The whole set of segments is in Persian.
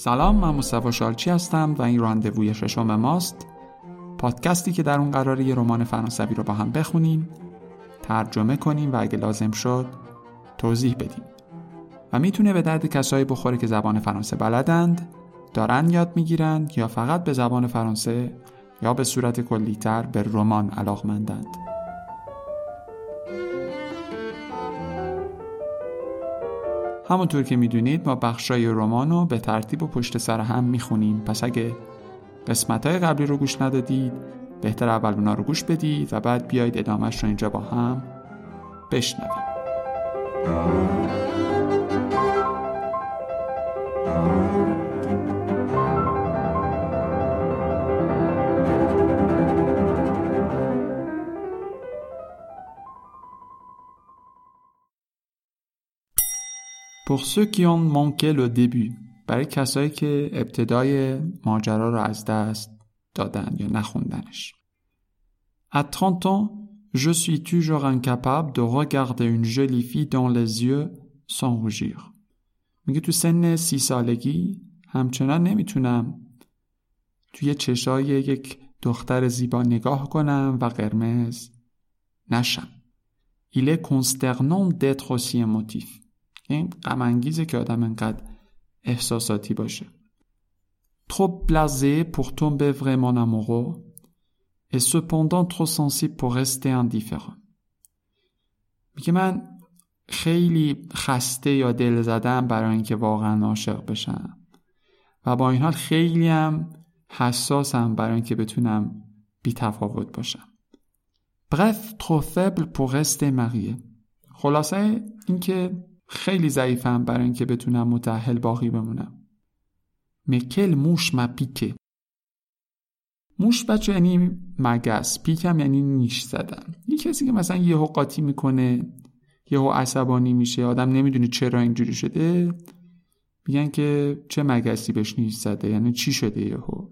سلام من مصطفی شالچی هستم و این راندووی ششم ماست. پادکستی که در اون قراره یه رمان فرانسوی رو با هم بخونیم ترجمه کنیم و اگه لازم شد توضیح بدیم. و می‌تونه به درد کسایی بخوره که زبان فرانسه بلدند دارن یاد می‌گیرند یا فقط به زبان فرانسه یا به صورت کلیتر به رمان علاقمندند. همونطور که می‌دونید ما بخشای رمان رو به ترتیب و پشت سر هم می‌خونیم. پس اگه قسمت های قبلی رو گوش ندادید بهتر اول اونا رو گوش بدید و بعد بیایید ادامهش رو اینجا با هم بشنویم. Pour ceux qui ont manqué le début برای کسایی که ابتدای ماجرا رو از دست دادن یا نخوندنش À 30 ans, je suis toujours incapable de regarder une jolie fille dans les yeux sans rougir. میگه تو سن سی سالگی همچنان نمی‌تونم توی چشای یک دختر زیبا نگاه کنم و قرمز نشم. Il est consternant d'être aussi émotif. این غم که آدم انقدر احساساتی باشه. Trop blasé pour tomber vraiment amoureux et cependant trop sensible pour rester indifférent. میگه من خیلی خسته یا دل زدم برای اینکه واقعا عاشق بشم. و با این حال خیلی هم حساسم برای اینکه بتونم بی تفاوت باشم. Bref trop faible pour rester marié. خلاصه اینکه خیلی ضعیفم برای اینکه بتونم متأهل باقی بمونم. مکل موش مپیکه موش بچه یعنی مگس. پیکم یعنی نیش زدن. یه کسی که مثلا یهو قاطی می‌کنه یهو عصبانی میشه آدم نمی‌دونه چرا اینجوری شده میگن که چه مگسی بهش نیش زده؟ یعنی چی شده یهو؟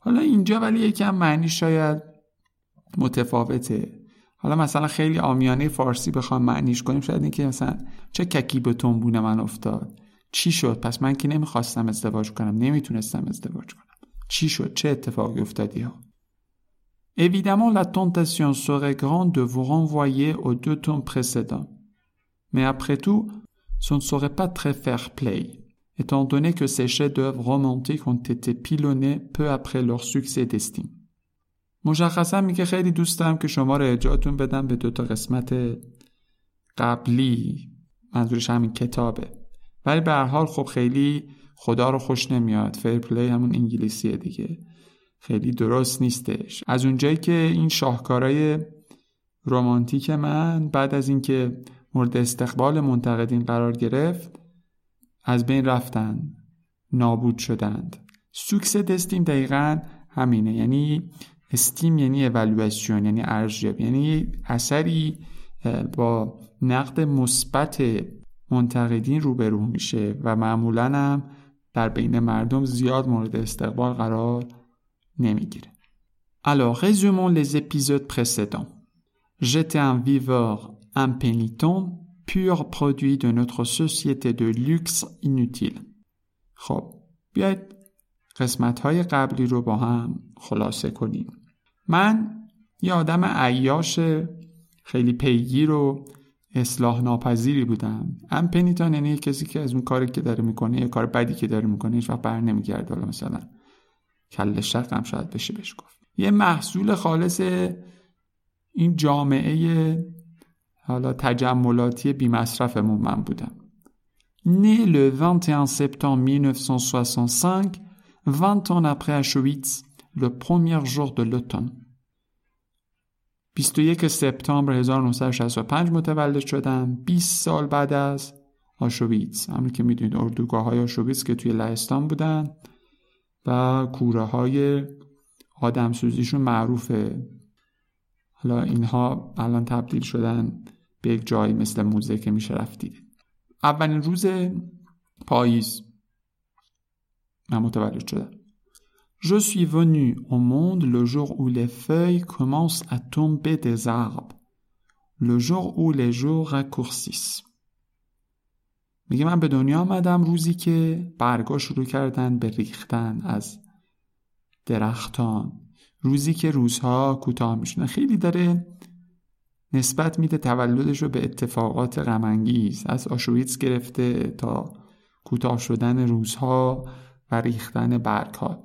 حالا اینجا ولی یکم معنی شاید متفاوته. حالا مثلا خیلی آمیانه فارسی بخوام معنیش کنیم شاید اینکه مثلا چه ککی به تنبون من افتاد چی شد پس من که نمیخواستم ازدواج کنم نمیتونستم ازدواج کنم چی شد چه اتفاقی افتادی ها Évidemment, la tentation serait grande de vous renvoyer aux deux tomes précédents. Mais après tout, ce ne serait pas très fair-play, étant donné que ces chefs-d'œuvre romantiques ont été pilonnés peu après leur succès d'estime. مشخصا میگه خیلی دوست دارم که شما رو اجازتون بدم به دوتا قسمت قبلی. منظورش همین کتابه. ولی به هر حال خب خیلی خدا رو خوش نمیاد. فیر پلی همون انگلیسیه دیگه. خیلی درست نیستش. از اونجایی که این شاهکارای رومانتیک من بعد از اینکه مورد استقبال منتقدین قرار گرفت از بین رفتن نابود شدند. سوکس دستیم دقیقا همینه. یعنی استیم یعنی اولویشن یعنی ارزیابی یعنی اثری با نقد مثبت منتقدین روبرو میشه و معمولا هم در بین مردم زیاد مورد استقبال قرار نمی‌گیره Alors, résumons les épisodes précédents. J'étais un viveur impénitent, pur produit de notre société de luxe inutile. خب بیاید قسمت های قبلی رو با هم خلاصه کنیم من یه آدم عیاش خیلی پیگیر و اصلاح ناپذیری بودم. ام پنیتان یعنی کسی که از اون کاری که داره می‌کنه یه کار بدی که داره می‌کنه هیچ وقت بر نمیگرده. حالا مثلا کل شق هم شاید بشه بهش گفت. یه محصول خالص این جامعه حالا تجملاتی بی مصرفمون من بودم. Né le 21 septembre 1965, 20 ans après Auschwitz, le premier jour de l'automne. 21 سپتامبر 1965 متولد شدم. 20 سال بعد از آشویتس. همون که می‌دونید اردوگاه های آشویتس که توی لهستان بودن و کوره های آدم سوزیشون معروفه. حالا اینها الان تبدیل شدن به یک جایی مثل موزه که میشه رفتید. اولین روز پاییز من متولد شدم. Je suis venu au monde le jour où les feuilles commencent à tomber des arbres, le jour où les jours raccourcissent. میگه من به دنیا آمدم روزی که برگا شروع کردن به ریختن از درختان روزی که روزها کوتاه میشونه. خیلی داره نسبت میده تولدش رو به اتفاقات غمانگیز. از آشویتس گرفته تا کوتاه شدن روزها و ریختن برگها.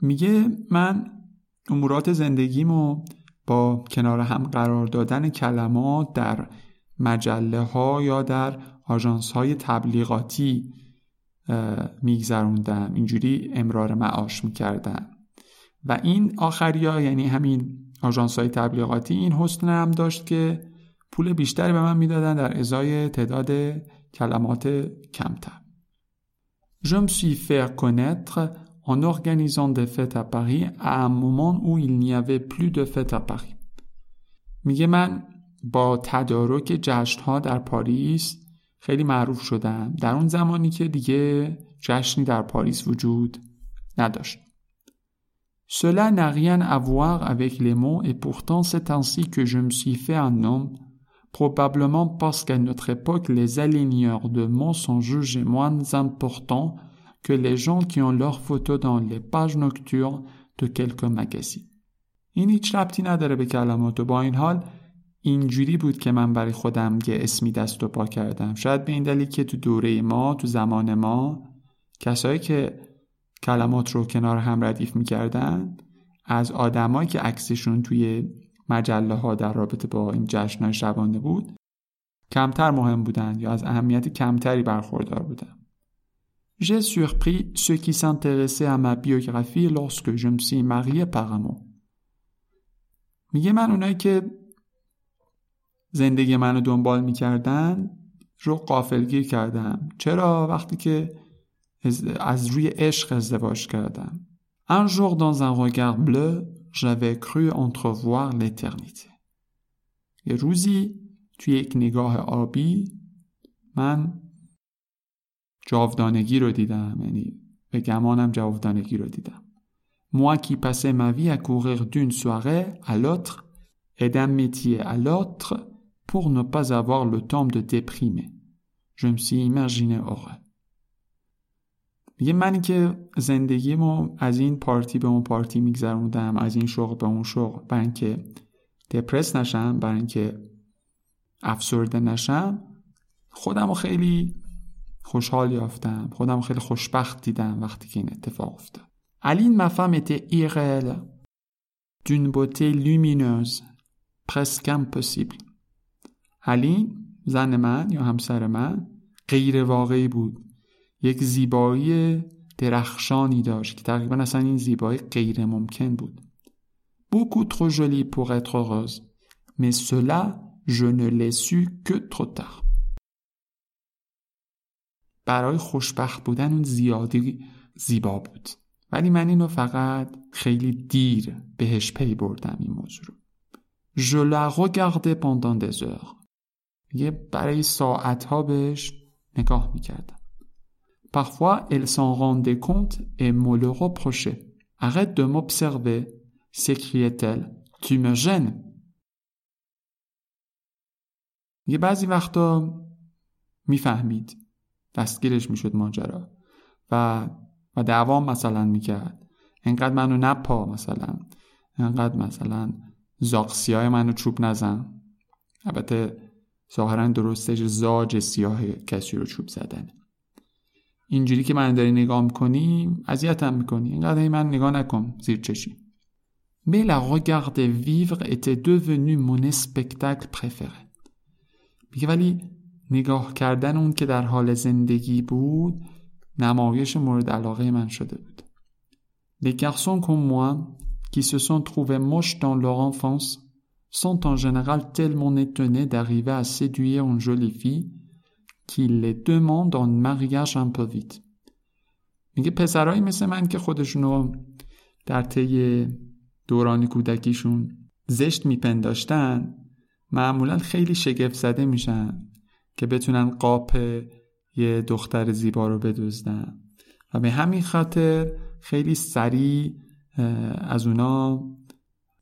میگه من امورات زندگیمو با کنار هم قرار دادن کلمات در مجله ها یا در آژانس های تبلیغاتی میگذروندم. اینجوری امرار معاش می‌کردم و این آخری ها یعنی همین آژانس های تبلیغاتی این حسن هم داشت که پول بیشتری به من می‌دادن در ازای تعداد کلمات کمتر. Je me suis fait connaître en organisant des fêtes à Paris à un moment où il n'y avait plus de fêtes à Paris. میگه من با تدارک جشن ها در پاریس خیلی معروف شدم در اون زمانی که دیگه جشنی در پاریس وجود نداشت. Cela n'a rien à voir avec les mots et pourtant c'est ainsi que je me suis fait un nom, probablement parce qu'à notre époque les aligneurs de mots sont jugés moins importants que les gens qui ont leurs photos dans les pages nocturnes de quelques magazines. این هیچ ربطی نداره به کلمات و با این حال اینجوری بود که من برای خودم یه اسمی دست و پا کردم شاید به این دلیل که تو دوره ما تو زمان ما کسایی که کلمات رو کنار هم ردیف می‌کردن از آدمایی که عکسشون توی مجله ها در رابطه با این جشن شبانه بود کمتر مهم بودن یا از اهمیت کمتری برخوردار بودن J'ai surpris ceux qui s'intéressaient à ma biographie lorsque je me suis marié amour. میگه من اونایی که زندگی منو دنبال می‌کردن رو قافلگیر کردم چرا وقتی که از روی عشق ازدواج کردم Un jour dans un regard bleu j'avais cru entrevoir l'éternité یه روزی توی یک نگاه آبی من جاودانگی رو دیدم یعنی به گمانم جاودانگی رو دیدم Moi qui passais ma vie à courir d'une soirée à l'autre et d'un métier à l'autre pour ne pas avoir le temps de déprimer. Je me suis imaginé heureux. میگه من که زندگیمو از این پارتی به اون پارتی میگذروندم از این شغل به اون شغل برای اینکه دپرس نشم برای اینکه افسرده نشم خودم خیلی خوشحال یافتم. خودم خیلی خوشبخت دیدم وقتی که این اتفاق افتاد. الین ما ایت ایرل. دون بوته لومینوز پرسک پسیبل. الین زن من یا همسر من غیر واقعی بود. یک زیبایی درخشانی داشت که تقریبا اصلا این زیبایی غیر ممکن بود. بوکو ترو جولی پور اتر روز مس سولا je ne l'ai su que برای خوشبخت بودن اون زیادی زیبا بود ولی من اینو فقط خیلی دیر بهش پی بردم این موضوع رو Je la regardais pendant des heures. یه برای ساعتها بهش نگاه می‌کردم. Parfois, elle s'en rendait compte et me le reprochait. Arrête de m'observer, s'écriait-elle. Tu me gênes. یه بعضی وقتا می‌فهمید دستگیرش می‌شد ماجرا. و و دعوام مثلا می‌کرد. انقدر منو نپا مثلا. انقدر مثلا زاق منو چوب نزن. البته ظاهرا درستش زاج سیاه کسی رو چوب زدن. اینجوری که من داری نگاه می‌کنی اذیتم می‌کنی. اینقدر من نگاه نکن زیر چشی. Mais la regarder vivre était devenu mon spectacle préféré. میگه ولی نگاه کردن اون که در حال زندگی بود نمایش مورد علاقه من شده بود. Les garçons comme moi, qui se sont trouvés moches dans leur enfance, sont en général tellement étonnés d'arriver à séduire une jolie fille qu'il les demande en mariage un peu vite میگه پسرایی مثل من که خودشونو در طی دوران کودکیشون زشت میپنداشتن معمولا خیلی شگفت زده میشن که بتونن قاپ یه دختر زیبا رو بدزدن و به همین خاطر خیلی سریع از اونا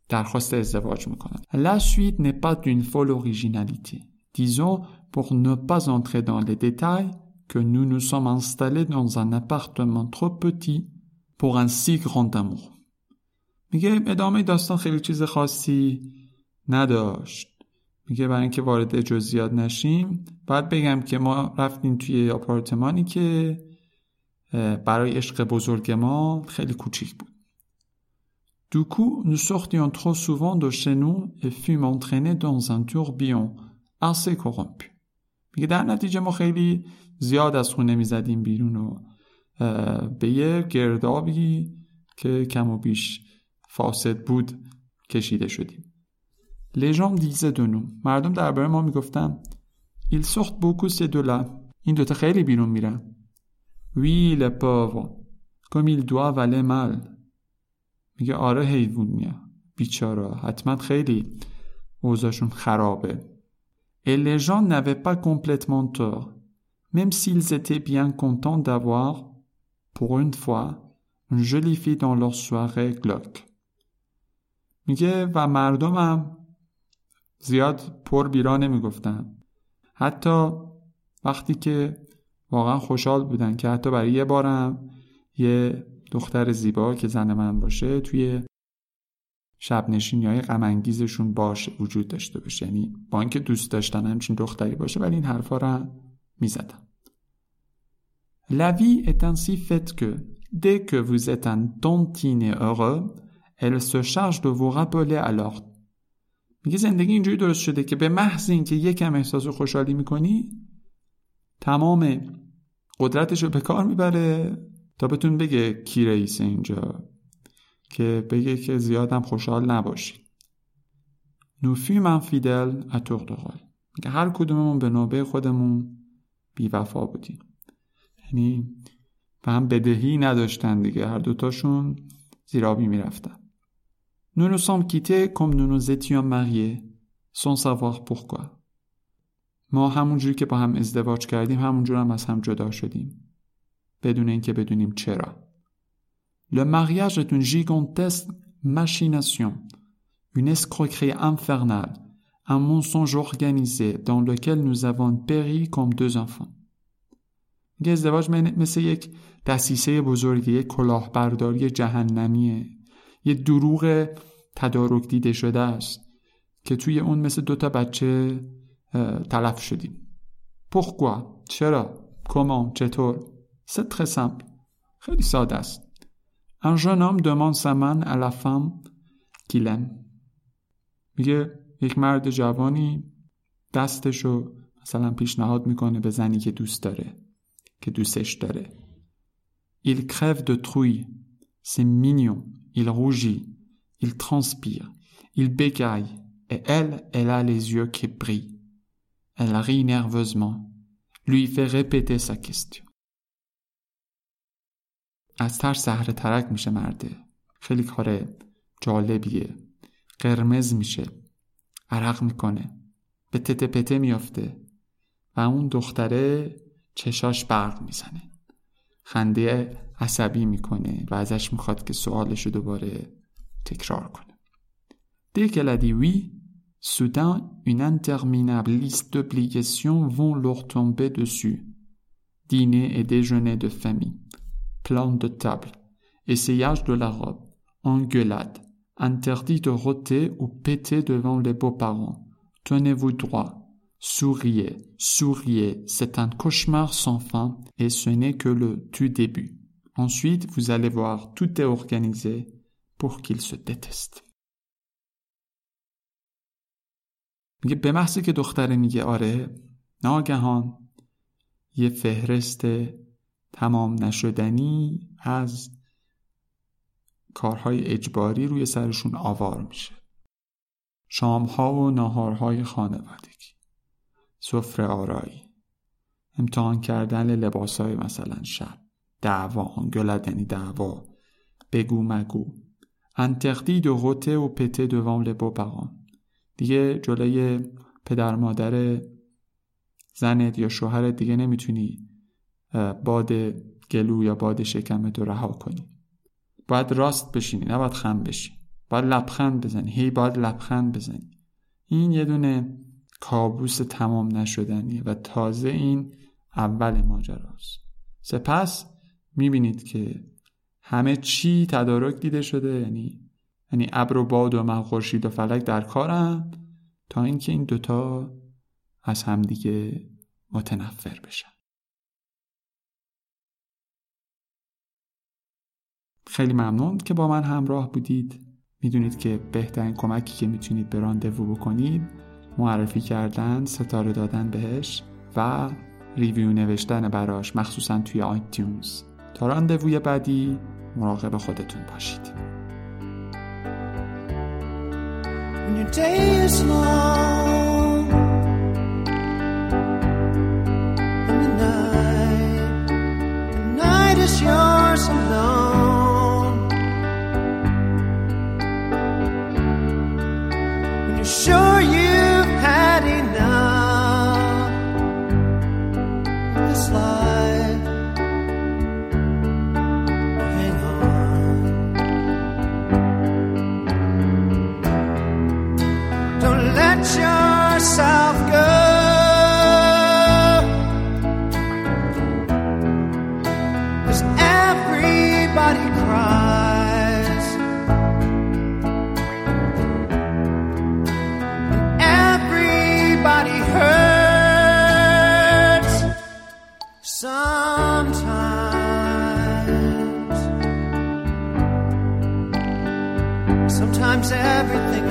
درخواست ازدواج می‌کنن La suite n'est pas d'une folle originalité. Disons, pour ne pas entrer dans les détails, que nous nous sommes installés dans un appartement trop petit pour un si grand amour. میگه ادامه داستان خیلی چیز خاصی نداشت میگه برای اینکه وارد جزئیات نشیم باید بگم که ما رفتیم توی آپارتمانی که برای عشق بزرگ ما خیلی کوچیک بود Du coup, nous sortions trop souvent de chez nous et fûmes entraînés dans un tourbillon. میگه در نتیجه ما خیلی زیاد از خونه می‌زدیم بیرون و به یه گردابی که کم و بیش فاسد بود کشیده شدیم. Les gens disaient de nous. مردم درباره ما می‌گفتن Ils sortent beaucoup ces deux-là. این دوتا خیلی بیرون میرن. Oui, les pauvres. Comme ils doivent aller mal. میگه آره حیوونیه بیچاره حتما خیلی اوضاعشون خرابه Et les gens n'avaient pas complètement tort, même s'ils étaient bien contents d'avoir, pour une fois, une jolie fille dans leur soirée glauque. میگه و مردمم زیاد پر بیرا نمی‌گفتن حتی وقتی که واقعا خوشحال بودن که حتی برای یه بارم یه دختر زیبا که زن من باشه توی شب نشینی های غمانگیزشون باشه وجود داشته باشه یعنی با اینکه دوست داشتن همچین دختری باشه ولی این حرفا رو می‌زدن La vie est ainsi faite que, dès que vous êtes un tantinet heureux, elle se charge de vous rappeler. میگه زندگی اینجوری درست شده که به محض اینکه یکم احساس خوشحالی می‌کنی تمام قدرتش رو به کار می‌بره تا بتون بگه کی رئیس اینجا که بگه که زیادم خوشحال نباشی. نوفی من فیدل اتوق میگه هر کدوممون به نوبه خودمون بیوفا بودیم. یعنی به هم بدهی نداشتن دیگه. هر دوتاشون زیرابی می‌رفتن. Nous nous sommes quittés comme nous nous étions mariés sans savoir pourquoi. ما همونجوری که با هم ازدواج کردیم همونجور هم از هم جدا شدیم. بدون اینکه بدونیم چرا. Le mariage est une gigantesque machination, une escroquerie infernale, un mensonge organisé dans lequel nous avons péri comme deux enfants. میگه ازدواج مثل یک دسیسه بزرگی یک کلاهبرداری جهنمیه یه دروغ تدارک دیده شده است که توی اون مثل دوتا بچه تلف شدیم Pourquoi چرا comment چطور très simple. خیلی ساده است. Un jeune homme demande sa main à la femme qu'il aime. میگه یک مرد جوانی دستشو مثلا پیشنهاد می‌کنه به زنی که دوست داره که دوستش داره. Il crève de trouille. C'est mignon. Il rougit. Il transpire. Il bégaye. Et elle, elle a les yeux qui brillent. Elle rit nerveusement. Lui fait répéter sa question. از ترس زهره ترک میشه مرده خیلی کار جالبیه قرمز میشه عرق می‌کنه به تته پته میافته و اون دختره چشاش برق می‌زنه خنده عصبی میکنه و ازش میخواد که سوالش رو دوباره تکرار کنه Dès qu'elle a dit oui, soudain une interminable liste d'obligations vont leur tomber dessus. Dîner et déjeuner de famille, plan de table, essayage de la robe, engueulade, interdit de rôter ou péter devant les beaux-parents. Tenez-vous droit, souriez, souriez, c'est un cauchemar sans fin et ce n'est que le tout début. Ensuite, vous allez voir, tout est organisé pour qu'ils se détestent. میگه به محضی که دختره میگه آره ناگهان یه فهرست تمام نشدنی از کارهای اجباری روی سرشون آوار میشه شامها و ناهارهای خانوادگی سفره آرایی. امتحان کردن لباس های مثلا شب. دعوا انگلت یعنی دعوا. بگو مگو. انتقدی دو غوته و پته دوام لبو پقان دیگه جلوی پدر مادر زنت یا شوهرت دیگه نمی‌تونی باد گلو یا باد شکم تو رها کنی. باید راست بشینی نباید خم بشی. باید لبخند بزنی. هی باید لبخند بزنی. این یه دونه کابوس تمام نشدنیه و تازه این اول ماجراست. سپس می‌بینید که همه چی تدارک دیده شده یعنی یعنی ابر و باد و مه خورشید و فلک در کارن تا اینکه این دوتا از همدیگه متنفر بشن. خیلی ممنون که با من همراه بودید. می‌دونید که بهترین کمکی که می‌تونید به راندوو بکنید معرفی کردن ستاره دادن بهش و ریویو نوشتن براش مخصوصا توی آیتیونز. تا راندووی بعدی مراقب خودتون باشید. Sometimes everything is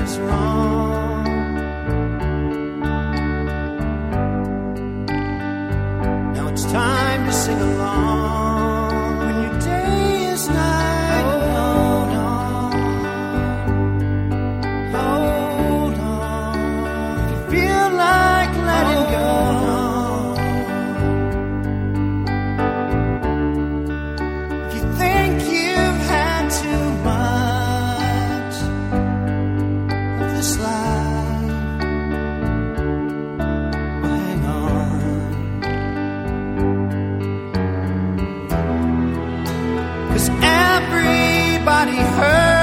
what's wrong. Cause everybody hurts.